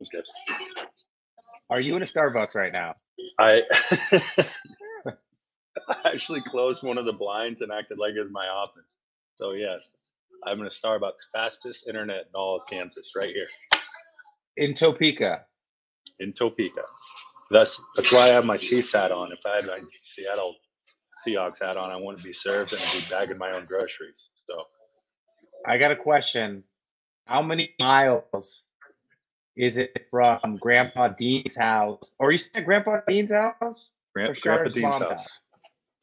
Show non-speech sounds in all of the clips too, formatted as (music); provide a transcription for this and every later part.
was good. Are you in a Starbucks right now? (laughs) I actually closed one of the blinds and acted like it was my office. So yes, I'm in a Starbucks, fastest internet in all of Kansas, right here In Topeka. in Topeka. That's that's why I have my Chiefs hat on. If I had my Seattle Seahawks hat on, I wouldn't be served and I'd be bagging my own groceries. So I got a question. How many miles is it from Grandpa Dean's house? Or you said Grandpa Dean's house? Gran- Grandpa Dean's house. house.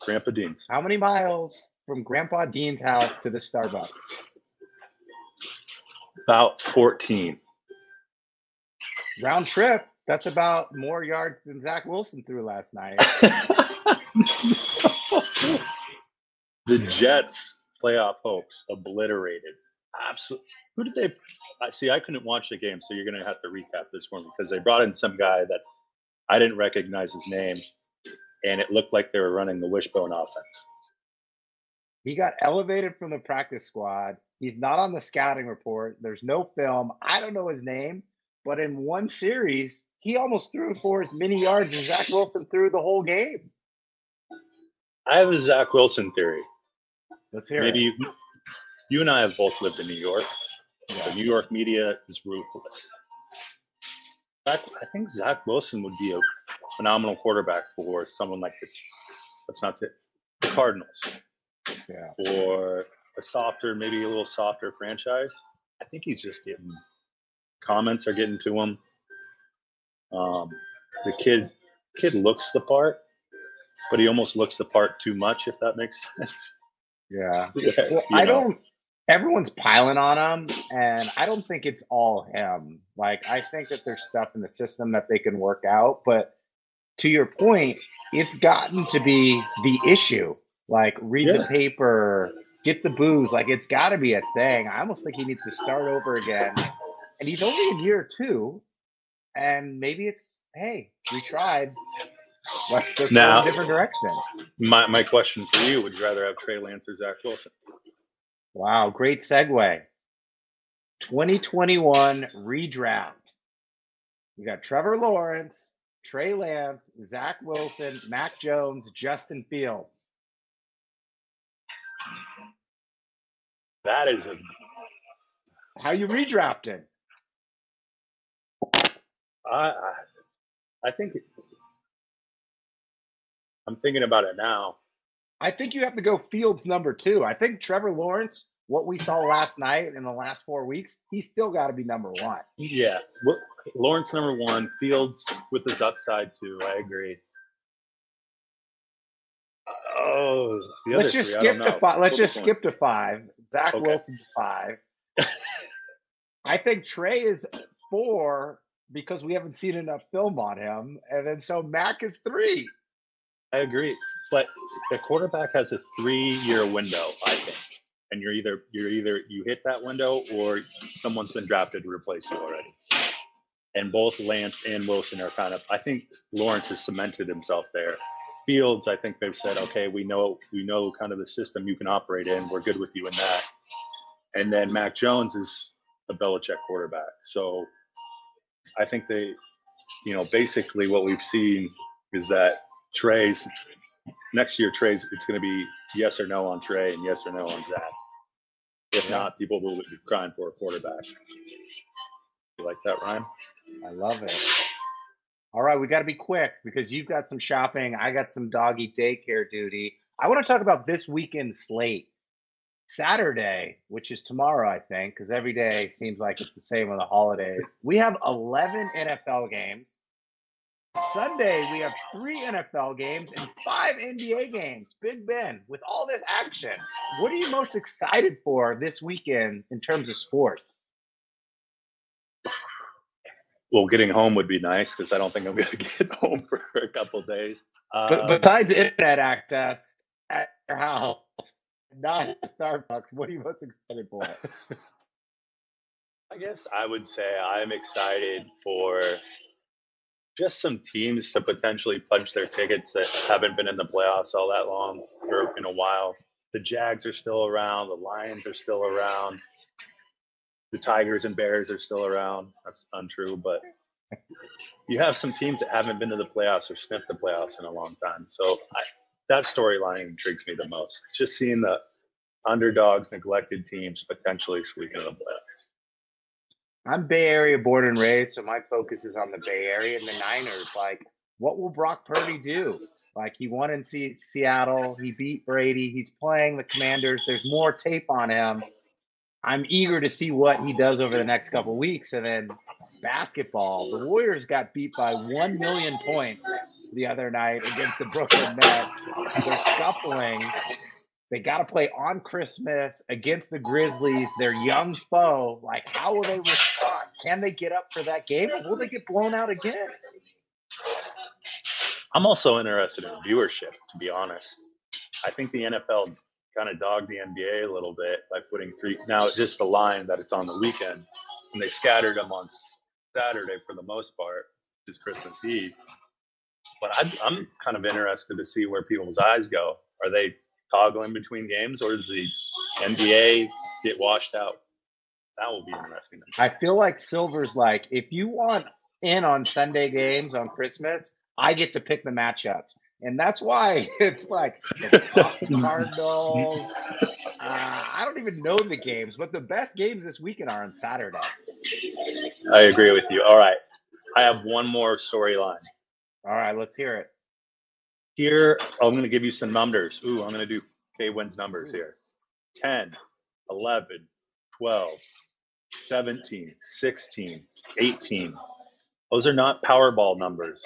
Grandpa Dean's. How many miles from Grandpa Dean's house to the Starbucks? About 14. Round trip. That's about more yards than Zach Wilson threw last night. (laughs) (laughs) the Jets playoff hopes obliterated. Absolutely. Who did they? I see. I couldn't watch the game, so you're going to have to recap this me because they brought in some guy that I didn't recognize his name, and it looked like they were running the wishbone offense. He got elevated from the practice squad. He's not on the scouting report. There's no film. I don't know his name, but in one series, he almost threw for as many yards as Zach Wilson threw the whole game. I have a Zach Wilson theory. Let's hear Maybe it. you, you and I have both lived in New York. The New York media is ruthless. Zach, I think Zach Wilson would be a phenomenal quarterback for someone like the, let's not say the Cardinals Yeah. or a softer, maybe a little softer franchise. I think he's just getting comments are getting to him. Um, the kid kid looks the part, but he almost looks the part too much, if that makes (laughs) sense. Yeah. Yeah, Well, I know. don't. Everyone's piling on him, and I don't think it's all him. Like, I think that there's stuff in the system that they can work out. But to your point, it's gotten to be the issue. Like, read the paper, get the booze. Like, it's got to be a thing. I almost think he needs to start over again. And he's only in year two, and maybe it's hey, we tried. Let's, let's go Now- in a different direction. My my question for you: Would you rather have Trey Lance or Zach Wilson? Wow, great segue. 2021 redraft. We got Trevor Lawrence, Trey Lance, Zach Wilson, Mac Jones, Justin Fields. That is a How you redrafted? I I, I think I'm thinking about it now. I think you have to go Fields number two. I think Trevor Lawrence, what we saw last night in the last four weeks, he's still got to be number one. Yeah, Lawrence number one, Fields with his upside too. I agree. Oh, Let's just three, skip to five. Let's just skip to five. Zach Okay. Wilson's five. (laughs) I think Trey is four because we haven't seen enough film on him, and then so Mac is three. I agree, but the quarterback has a three-year window, I think, and you're either you're either you hit that window or someone's been drafted to replace you already. And both Lance and Wilson are kind of. I think Lawrence has cemented himself there. Fields, I think they've said, okay, we know we know kind of the system you can operate in. We're good with you in that. And then Mac Jones is a Belichick quarterback, so I think they, you know, basically what we've seen is that Trey's next year. Trey's it's going to be yes or no on Trey and yes or no on Zach. If not, people will be crying for a quarterback. You like that, Ryan? I love it. All right, we got to be quick because you've got some shopping. I got some doggy daycare duty. I want to talk about this weekend slate. Saturday, which is tomorrow, I think, because every day seems like it's the same on the holidays. We have 11 NFL games. Sunday, we have three NFL games and five NBA games. Big Ben, with all this action, what are you most excited for this weekend in terms of sports? Well, getting home would be nice because I don't think I'm going (laughs) to get home for a couple days. But Um, besides internet access at your house, not at Starbucks, what are you most excited for? (laughs) I guess I would say I'm excited for just some teams to potentially punch their tickets that haven't been in the playoffs all that long or in a while. The Jags are still around, the Lions are still around, the Tigers and Bears are still around. That's untrue, but you have some teams that haven't been to the playoffs or sniffed the playoffs in a long time. So I, that storyline intrigues me the most. Just seeing the underdogs, neglected teams potentially squeaking in the playoffs. I'm Bay Area born and raised, so my focus is on the Bay Area and the Niners. Like, what will Brock Purdy do? Like, he won in C- Seattle, he beat Brady, he's playing the Commanders. There's more tape on him. I'm eager to see what he does over the next couple weeks. And then basketball, the Warriors got beat by 1 million points the other night against the Brooklyn Nets. They're scuffling. They got to play on Christmas against the Grizzlies, their young foe. Like, how will they respond? Can they get up for that game or will they get blown out again? I'm also interested in viewership, to be honest. I think the NFL kind of dogged the NBA a little bit by putting three, now just the line that it's on the weekend, and they scattered them on Saturday for the most part, which is Christmas Eve. But I, I'm kind of interested to see where people's eyes go. Are they toggling between games, or does the NBA get washed out? That will be interesting. I feel like Silver's like, if you want in on Sunday games on Christmas, I get to pick the matchups. And that's why (laughs) it's like the Bucks, (laughs) Cardinals. Uh, I don't even know the games, but the best games this weekend are on Saturday. I agree with you. All right. I have one more storyline. All right, let's hear it. Here, I'm going to give you some numbers. Ooh, I'm going to do K wins numbers here 10, 11, 12, 17, 16, 18. Those are not Powerball numbers.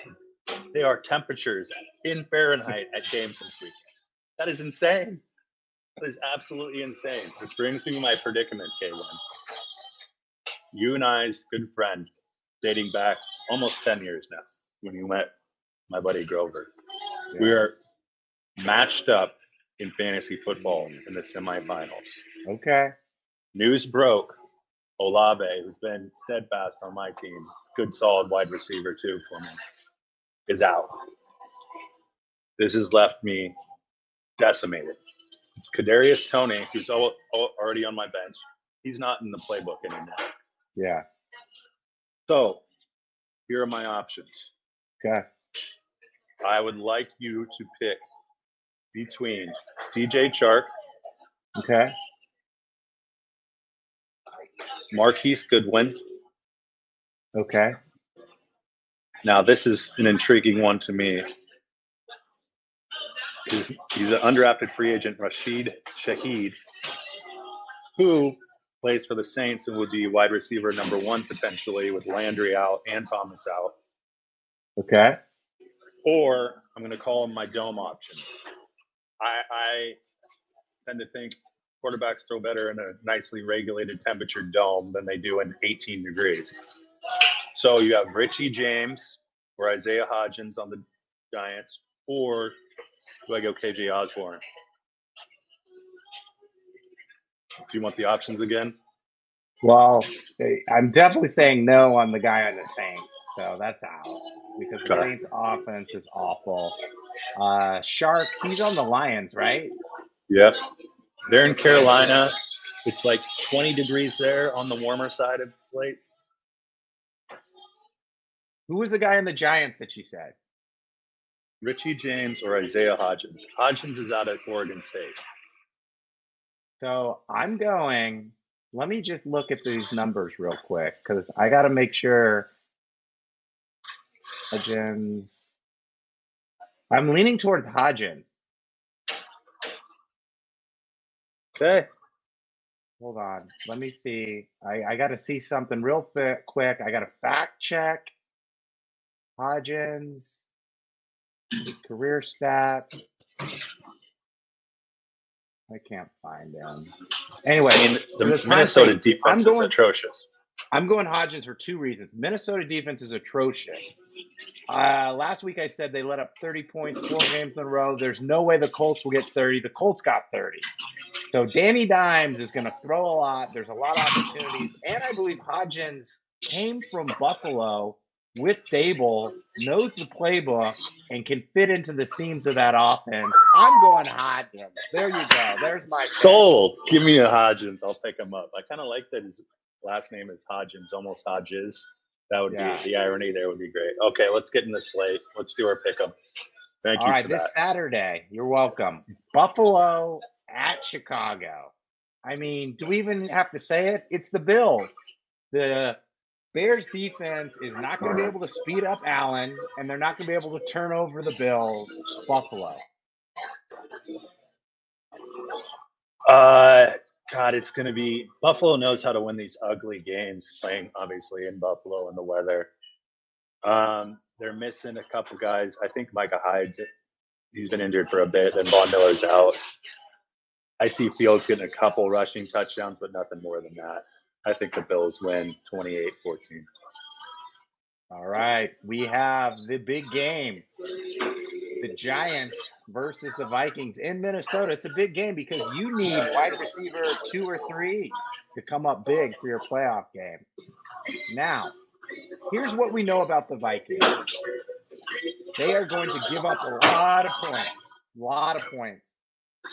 They are temperatures in Fahrenheit at games this weekend. That is insane. That is absolutely insane. Which brings me to my predicament, K1. You and I's good friend, dating back almost 10 years now, when you met my buddy Grover. Yeah. We are matched up in fantasy football in the semifinals. Okay. News broke. Olave, who's been steadfast on my team, good solid wide receiver too for me, is out. This has left me decimated. It's Kadarius Toney, who's already on my bench. He's not in the playbook anymore. Yeah. So here are my options. Okay. I would like you to pick between DJ Chark. Okay. Marquise Goodwin. Okay. Now, this is an intriguing one to me. He's, he's an undrafted free agent, Rashid Shaheed, who plays for the Saints and would be wide receiver number one potentially with Landry out and Thomas out. Okay. Or I'm going to call them my dome options. I, I tend to think quarterbacks throw better in a nicely regulated temperature dome than they do in 18 degrees. So you have Richie James or Isaiah Hodgins on the Giants, or do I go KJ Osborn? Do you want the options again? Well, I'm definitely saying no on the guy on the Saints. So that's out because the Saints offense is awful. Uh Chark, he's on the Lions, right? Yep. They're in Carolina. It's like 20 degrees there on the warmer side of the slate. Who was the guy in the Giants that you said? Richie James or Isaiah Hodgins. Hodgins is out at Oregon State. So I'm going. Let me just look at these numbers real quick because I got to make sure. Hodgins. I'm leaning towards Hodgins. Okay. Hold on. Let me see. I, I got to see something real fit, quick. I got to fact check. Hodgins, his career stats. I can't find him. Anyway, I mean, the, Minnesota defense I'm going, is atrocious. I'm going Hodgins for two reasons. Minnesota defense is atrocious. Uh, last week I said they let up 30 points four games in a row. There's no way the Colts will get 30. The Colts got 30. So Danny Dimes is going to throw a lot. There's a lot of opportunities. And I believe Hodgins came from Buffalo with Daboll, knows the playbook, and can fit into the seams of that offense. I'm going Hodgins. There you go. There's my sold. Give me a Hodgins. I'll pick him up. I kind of like that his last name is Hodgins, almost Hodges. That would Yeah. be the irony. There would be great. Okay, let's get in the slate. Let's do our pick 'em. Thank All you right, for this that. Saturday, you're welcome. Buffalo at Chicago. I mean, do we even have to say it? It's the Bills. The Bears defense is not going to be able to speed up Allen, and they're not going to be able to turn over the Bills. Buffalo. Uh, God, it's going to be Buffalo knows how to win these ugly games, playing obviously in Buffalo and the weather. Um, they're missing a couple guys. I think Micah Hyde's he's been injured for a bit. Then Von Miller's out. I see Fields getting a couple rushing touchdowns, but nothing more than that. I think the Bills win 28-14. All right, we have the big game. The Giants versus the Vikings in Minnesota. It's a big game because you need wide receiver two or three to come up big for your playoff game. Now, here's what we know about the Vikings. They are going to give up a lot of points, a lot of points,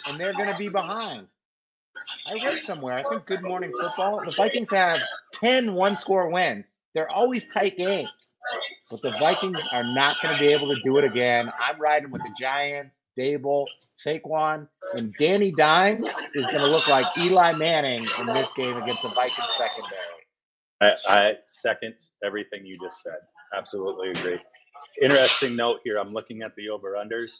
and they're going to be behind. I read somewhere, I think Good Morning Football, the Vikings have 10 one score wins. They're always tight games. But the Vikings are not going to be able to do it again. I'm riding with the Giants, Daboll, Saquon, and Danny Dimes is going to look like Eli Manning in this game against the Vikings secondary. I, I second everything you just said. Absolutely agree. Interesting note here. I'm looking at the over unders.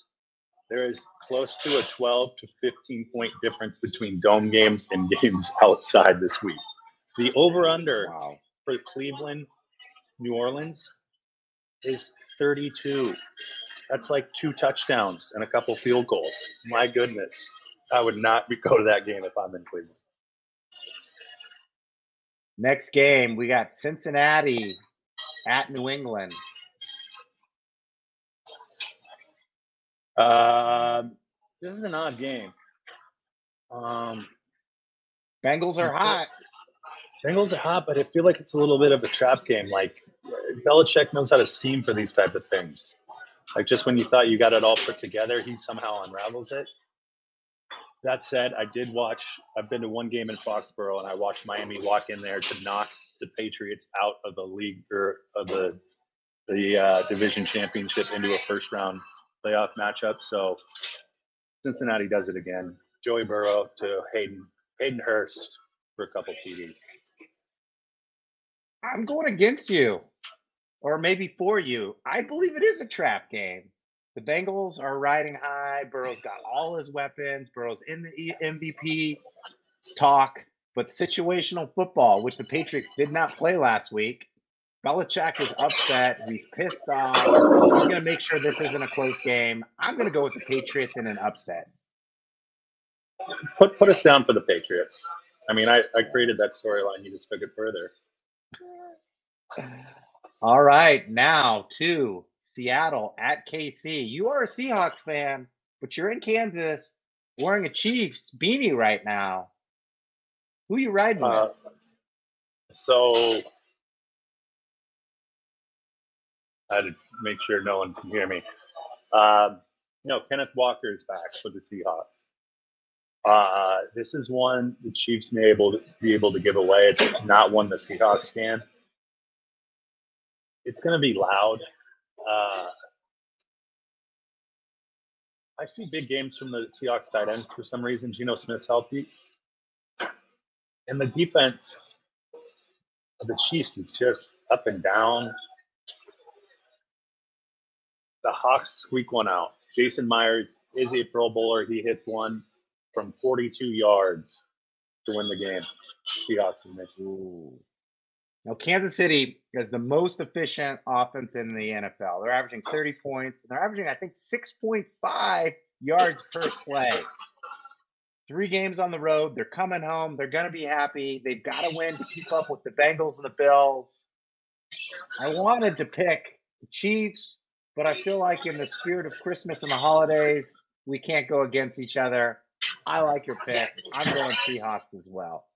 There is close to a 12 to 15 point difference between dome games and (laughs) games outside this week. The over under Wow. for Cleveland, New Orleans is 32. That's like two touchdowns and a couple field goals. My goodness. I would not be- (laughs) go to that game if I'm in Cleveland. Next game, we got Cincinnati at New England. Um, this is an odd game. Um, Bengals are hot. Bengals are hot, but I feel like it's a little bit of a trap game. Like Belichick knows how to scheme for these type of things. Like just when you thought you got it all put together, he somehow unravels it. That said, I did watch. I've been to one game in Foxborough, and I watched Miami walk in there to knock the Patriots out of the league or of the the uh, division championship into a first round playoff matchup. So Cincinnati does it again. Joey Burrow to Hayden Hayden Hurst for a couple TDs. I'm going against you, or maybe for you. I believe it is a trap game. The Bengals are riding high. Burrow's got all his weapons. Burrow's in the E- MVP talk, but situational football, which the Patriots did not play last week. Belichick is upset. He's pissed off. He's going to make sure this isn't a close game. I'm going to go with the Patriots in an upset. Put put us down for the Patriots. I mean, I, I created that storyline. You just took it further. All right, now to Seattle at KC. You are a Seahawks fan, but you're in Kansas wearing a Chiefs beanie right now. Who you riding Uh, with? so I had to make sure no one can hear me. Um, no, Kenneth Walker is back for the Seahawks. Uh, this is one the Chiefs may able to be able to give away. It's not one the Seahawks can. It's going to be loud. Uh, I see big games from the Seahawks tight ends for some reason. Geno Smith's healthy, and the defense of the Chiefs is just up and down. The Hawks squeak one out. Jason Myers is a Pro Bowler. He hits one from 42 yards to win the game. Seahawks win. Ooh. Now, Kansas City is the most efficient offense in the NFL. They're averaging 30 points, and they're averaging, I think, 6.5 yards per play. Three games on the road. They're coming home. They're going to be happy. They've got to win to keep up with the Bengals and the Bills. I wanted to pick the Chiefs, but I feel like in the spirit of Christmas and the holidays, we can't go against each other. I like your pick. I'm going Seahawks as well.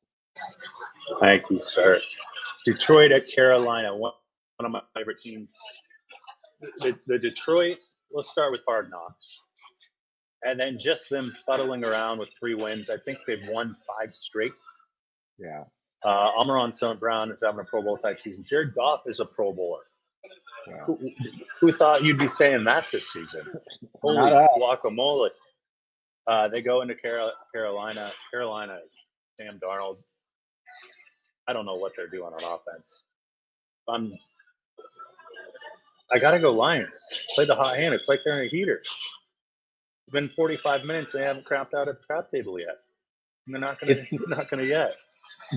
Thank you, sir. Detroit at Carolina, one, one of my favorite teams. The, the Detroit, let's start with Hard Knocks. And then just them fuddling around with three wins. I think they've won five straight. Yeah. Uh, Amon-Ra St. Brown is having a Pro Bowl type season. Jared Goff is a Pro Bowler. Yeah. Who, who thought you'd be saying that this season? (laughs) Holy guacamole. Uh, they go into Carol- Carolina. Carolina is Sam Darnold. I don't know what they're doing on offense. I'm. I gotta go Lions. Play the hot hand. It's like they're in a heater. It's been 45 minutes. They haven't crapped out at the crap table yet. And they're not gonna. It's- (laughs) not gonna yet.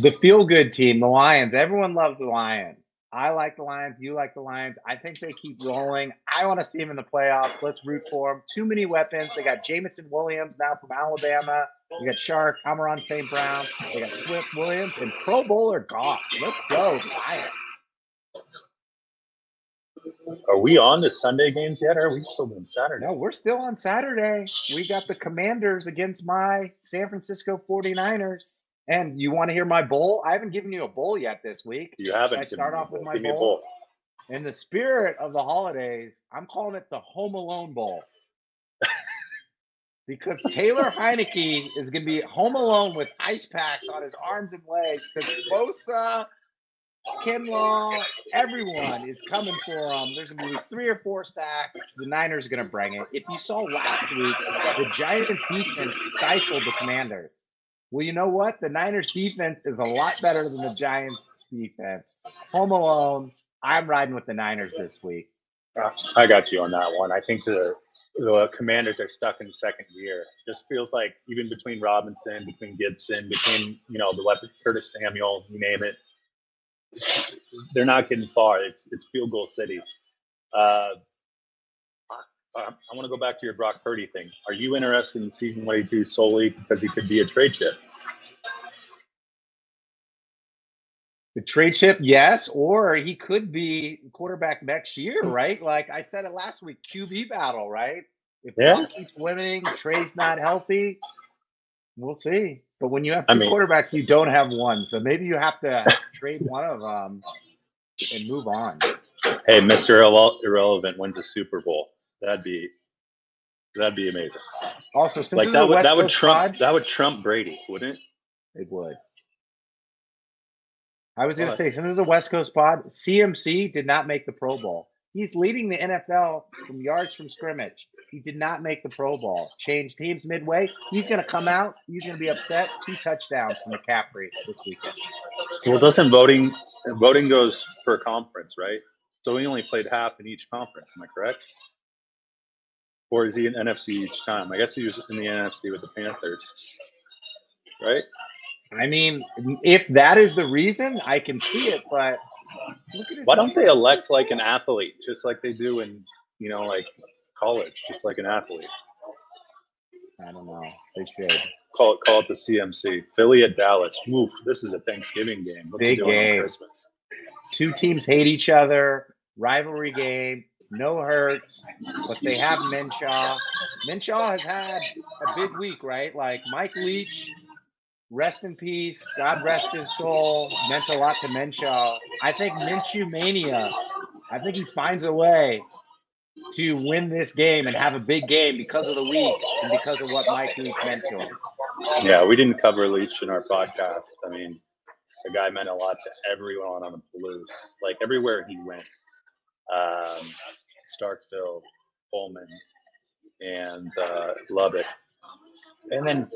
The feel good team, the Lions. Everyone loves the Lions. I like the Lions. You like the Lions. I think they keep rolling. I want to see them in the playoffs. Let's root for them. Too many weapons. They got Jameson Williams now from Alabama. You got Chark, Amon-Ra St. Brown. They got Swift Williams and Pro Bowler Goff. Let's go. Are we on the Sunday games yet? Or are we still doing Saturday? No, we're still on Saturday. We got the Commanders against my San Francisco 49ers. And you want to hear my bowl? I haven't given you a bowl yet this week. You haven't. Should I start off with my Give me a bowl? bowl. In the spirit of the holidays, I'm calling it the Home Alone Bowl. Because (laughs) Taylor Heinicke is going to be home alone with ice packs on his arms and legs because Bosa, Kinlaw, everyone is coming for him. There's going to be these three or four sacks. The Niners are going to bring it. If you saw last week, the Giants defense stifled the Commanders. Well, you know what? The Niners defense is a lot better than the Giants defense. Home alone. I'm riding with the Niners this week. I got you on that one. I think the the Commanders are stuck in second gear. Just feels like even between Robinson, between Gibson, between you know the weapon Curtis Samuel, you name it, they're not getting far. It's it's field goal city. Uh, I, I want to go back to your Brock Purdy thing. Are you interested in he do solely because he could be a trade chip? The trade chip, yes, or he could be quarterback next year, hmm. right? Like I said it last week, QB battle, right? If Yeah. Keeps winning, Trey's not healthy, we'll see. But when you have I two mean- quarterbacks, you don't have one, so maybe you have to trade one of them and move on. Hey, Mister Irrele- Irrelevant wins a Super Bowl. That'd be that'd be amazing. Also, since Like this is a that would that would trump pod, that would trump Brady, wouldn't it? It would. I was going to say, since this is a West Coast pod, CMC did not make the Pro Bowl. He's leading the NFL from yards from scrimmage. He did not make the Pro Bowl. Changed teams midway. He's going to come out. He's going to be upset. Two touchdowns from McCaffrey this weekend. Well, doesn't voting voting goes per conference, right? So he only played half in each conference. Am I correct? Or is he in NFC each time? I guess he was in the NFC with the Panthers, right? I mean, if that is the reason, I can see it. But look at his Why don't they elect like an athlete, just like they do in you know like college, just like an athlete? I don't know. They should. Call it call it the CMC. Philly at Dallas. Oof, this is a Thanksgiving game. What's Big game. Christmas? two teams hate each other, rivalry game, no hurts, but they have Minshew. Minshew has had a big week, right? Like Mike Leach, rest in peace, God rest his soul, meant a lot to Minshew. I think Minshew mania. I think he finds a way to win this game and have a big game because of the week and because of what Mike Leach meant to him. Yeah, we didn't cover Leach in our podcast. I mean, the guy meant a lot to everyone on the Blues. Like everywhere he went, um, Starkville, Pullman, and uh, Lubbock. And then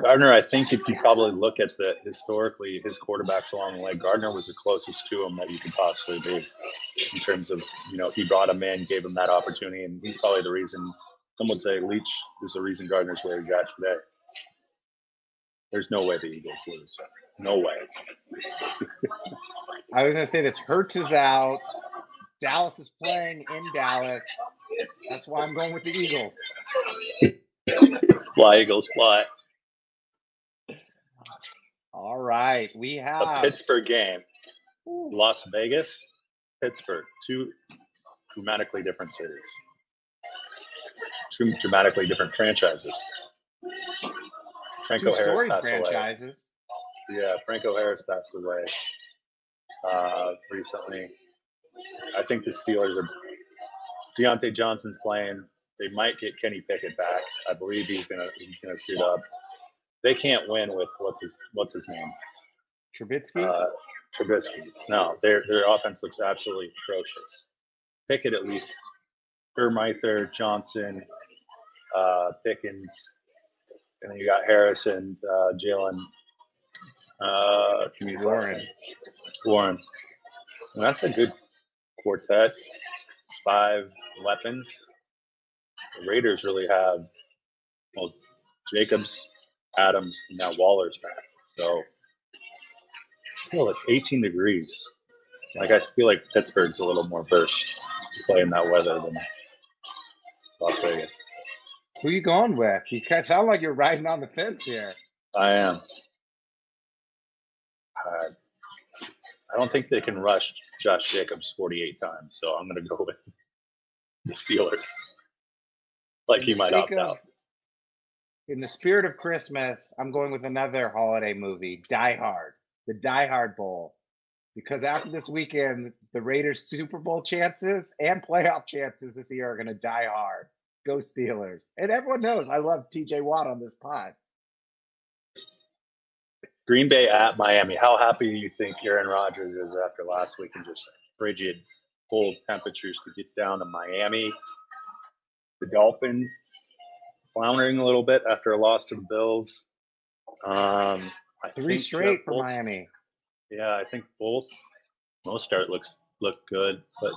Gardner, I think if you probably look at the historically his quarterbacks along the way, Gardner was the closest to him that you could possibly be in terms of you know he brought him in, gave him that opportunity, and he's probably the reason. Some would say Leach is the reason Gardner's where he's at today. There's no way the Eagles lose. No way. (laughs) I was going to say this Hurts is out. Dallas is playing in Dallas. That's why I'm going with the Eagles. (laughs) Fly Eagles fly. All right. We have A Pittsburgh game. Las Vegas, Pittsburgh. Two dramatically different cities. Two dramatically different franchises. Franco Harris passed away. Yeah, Franco Harris passed away uh, recently. I think the Steelers are. Diontae Johnson's playing. They might get Kenny Pickett back. I believe he's gonna he's gonna suit up. They can't win with what's his what's his name. Trubisky. Uh, Trubisky. No, their their offense looks absolutely atrocious. Pickett at least. Ermither, Johnson, uh, Pickens, and then you got Harris and uh, Jalen. Uh, give me his last Warren. Warren. And that's a good quartet. Five weapons. The Raiders really have well Jacobs, Adams, and now Waller's back. So still it's 18 degrees. Like I feel like Pittsburgh's a little more versed to play in that weather than Las Vegas. Who are you going with? You guys sound like you're riding on the fence here. I am. Uh, I don't think they can rush Josh Jacobs 48 times, so I'm going to go with the Steelers. Like he might opt out. In the spirit of Christmas, I'm going with another holiday movie, Die Hard, the Die Hard Bowl. Because after this weekend, the Raiders' Super Bowl chances and playoff chances this year are going to die hard. Go Steelers. And everyone knows I love TJ Watt on this pod. Green Bay at Miami. How happy do you think Aaron Rodgers is after last week and just frigid, cold temperatures to get down to Miami? The Dolphins floundering a little bit after a loss to the Bills. Um, I Three think straight for Bolt- Miami. Yeah, I think both. Most start looks look good, but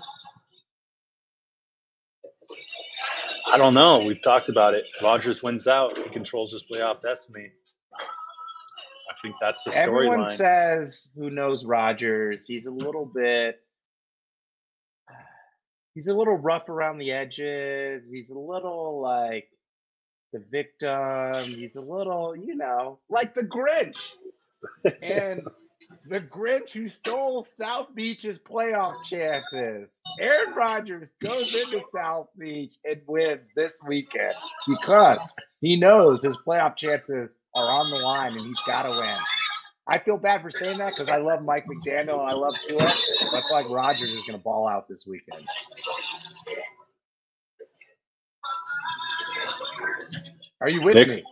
I don't know. We've talked about it. Rodgers wins out. He controls his playoff destiny. I think that's the storyline. Everyone storyline. says who knows Rodgers. He's a little bit. (sighs) He's a little rough around the edges. He's a little like the victim. He's a little, you know, like the Grinch. (laughs) And the Grinch who stole South Beach's playoff chances. Aaron Rodgers goes into South Beach and wins this weekend because he knows his playoff chances are on the line and he's got to win. I feel bad for saying that because I love Mike McDaniel and I love Tua, but I feel like Rodgers is going to ball out this weekend. Are you with Nick? me?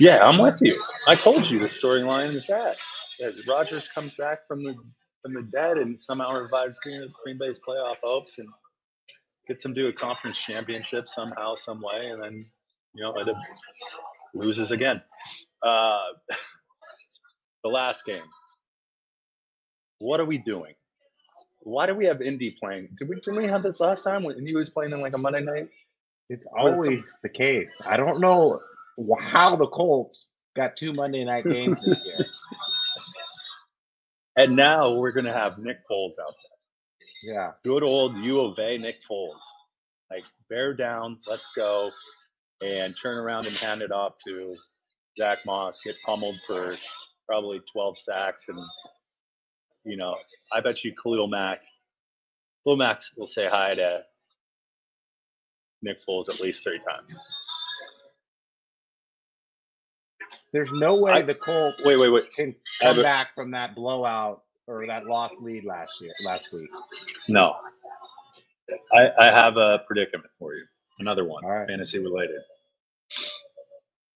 Yeah, I'm with you. I told you the storyline is that that Rodgers comes back from the from the dead and somehow revives Green, Green Bay's playoff hopes and gets them to a conference championship somehow, some way, and then you know it loses again. Uh, (laughs) the last game. What are we doing? Why do we have Indy playing? Did we didn't we have this last time when Indy was playing in like a Monday night? It's What is some- always the case. I don't know how the Colts got two Monday night games this year. (laughs) And now we're gonna have Nick Foles out there. Yeah. good old U of A Nick Foles. Like bear down, let's go, and turn around and hand it off to Zach Moss, get pummeled for probably 12 sacks, and you know, I bet you Khalil Mack, Khalil Mack will say hi to Nick Foles at least three times. There's no way I- the Colts Wait, wait, wait. can come back from that blowout or that lost lead last year, last week. No. I, I have a predicament for you. Another one, right. fantasy related.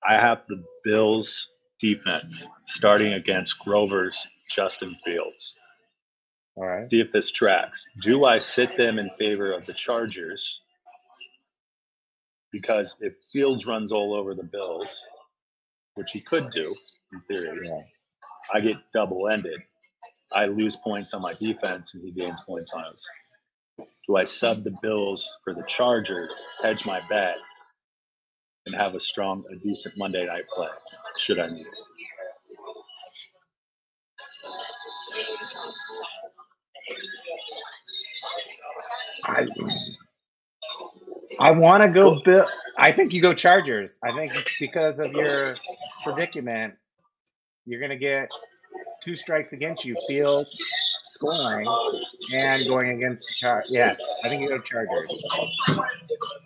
I have the Bills defense starting against Grover's Justin Fields. All right. See if this tracks. Do I sit them in favor of the Chargers? Because if Fields runs all over the Bills, which he could do in theory, Yeah. I get double ended. I lose points on my defense and he gains points on us. Do I sub the Bills for the Chargers, hedge my bet, and have a strong, a decent Monday night play? Should I need it? I I want to go Bill. I think you go Chargers. I think because of your predicament, you're going to get two strikes against you, field scoring and going against the Char. Yes, I think you go Chargers.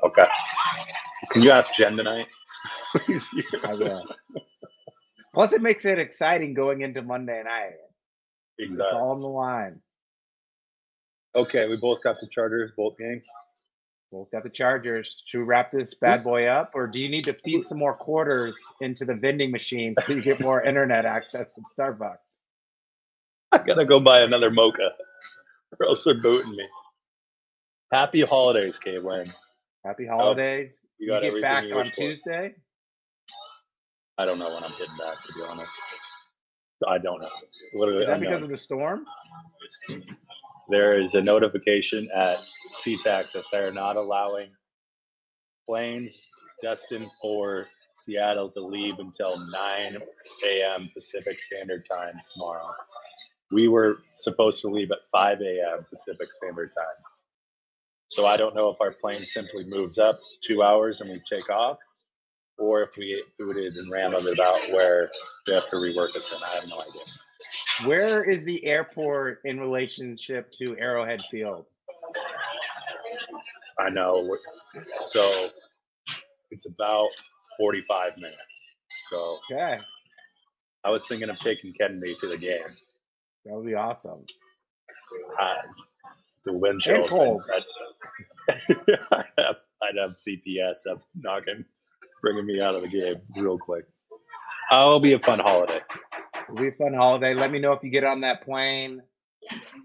Okay. Can you ask Jen tonight? (laughs) I will. Plus, it makes it exciting going into Monday night. Exactly. It's all on the line. Okay, we both got the Chargers, both games. Got the Chargers. Should we wrap this bad boy up, or do you need to feed some more quarters into the vending machine so you get more internet access at Starbucks? I gotta go buy another mocha, or else they're booting me. Happy holidays, Caitlin. Happy holidays. Oh, you You, get back on. Tuesday. I don't know when I'm getting back, to be honest. I don't know. Literally, Is that unknown. because of the storm? There is a notification at SeaTac that they're not allowing planes destined for Seattle to leave until 9 a.m. Pacific Standard Time tomorrow. We were supposed to leave at 5 a.m. Pacific Standard Time. So I don't know if our plane simply moves up two hours and we take off, or if we get booted and rammed about where they have to rework us in. I have no idea. Where is the airport in relationship to Arrowhead Field? I know. So it's about 45 minutes. So Okay, I was thinking of taking Kennedy to the game. that would be awesome. Uh, the wind chill. And cold. (laughs) I'd, I'd have, I'd have CPS up knocking, bringing me out of the game real quick. Oh, it'll be a fun holiday. It'll be a fun holiday. Let me know if you get on that plane.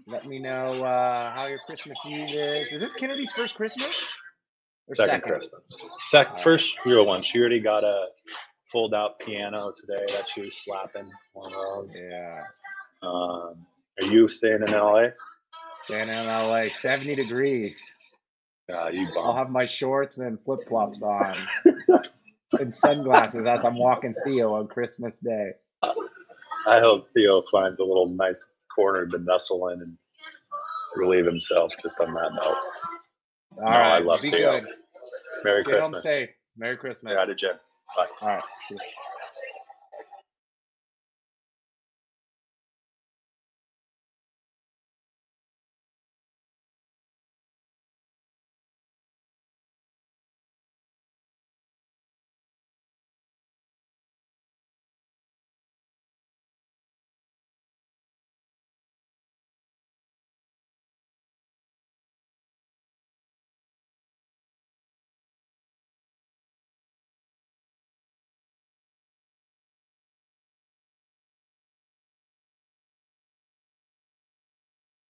Let me know uh, how your Christmas Eve is. Is this Kennedy's first Christmas? Or Second, Christmas. Sec- first real one. She already got a fold out piano today that she was slapping those. Yeah. Um, are you staying in LA? Staying in LA, 70 degrees. Uh, you I'll have my shorts and flip flops on (laughs) and sunglasses as I'm walking Theo on Christmas Day. I hope Theo finds a little nice corner to nestle in and relieve himself just on that note. All No, right, I love be Theo. good. Merry Get home safe. Merry Christmas. Yeah, to Jim. Bye. All right.